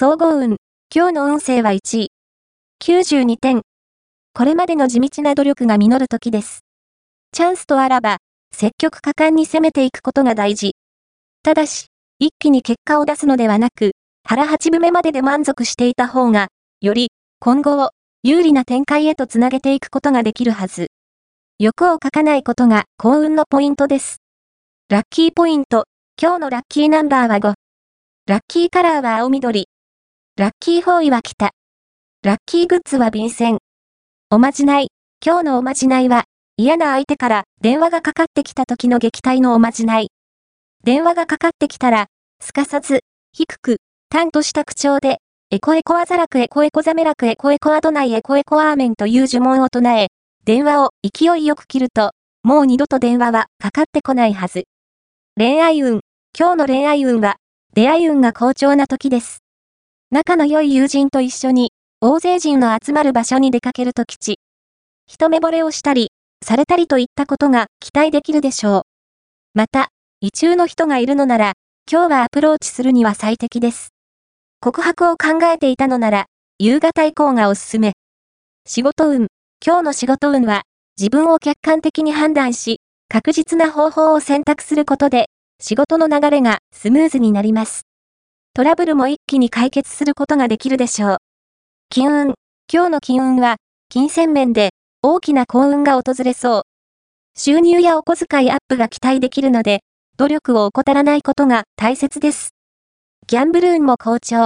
総合運。今日の運勢は1位。92点。これまでの地道な努力が実る時です。チャンスとあらば、積極果敢に攻めていくことが大事。ただし、一気に結果を出すのではなく、腹八分目までで満足していた方が、より、今後を、有利な展開へとつなげていくことができるはず。欲を書かないことが幸運のポイントです。ラッキーポイント。今日のラッキーナンバーは5。ラッキーカラーは青緑。ラッキーフォーイは北。ラッキーグッズは便箋。おまじない。今日のおまじないは、嫌な相手から電話がかかってきた時の撃退のおまじない。電話がかかってきたら、すかさず、低く、淡とした口調で、エコエコアザラクエコエコザメラクエコエコアドナイエコエコアーメンという呪文を唱え、電話を勢いよく切ると、もう二度と電話はかかってこないはず。恋愛運。今日の恋愛運は、出会い運が好調な時です。仲の良い友人と一緒に、大勢人の集まる場所に出かけると吉。一目惚れをしたり、されたりといったことが期待できるでしょう。また、異中の人がいるのなら、今日はアプローチするには最適です。告白を考えていたのなら、夕方以降がおすすめ。仕事運。今日の仕事運は、自分を客観的に判断し、確実な方法を選択することで、仕事の流れがスムーズになります。トラブルも一気に解決することができるでしょう。金運。今日の金運は、金銭面で大きな幸運が訪れそう。収入やお小遣いアップが期待できるので、努力を怠らないことが大切です。ギャンブル運も好調。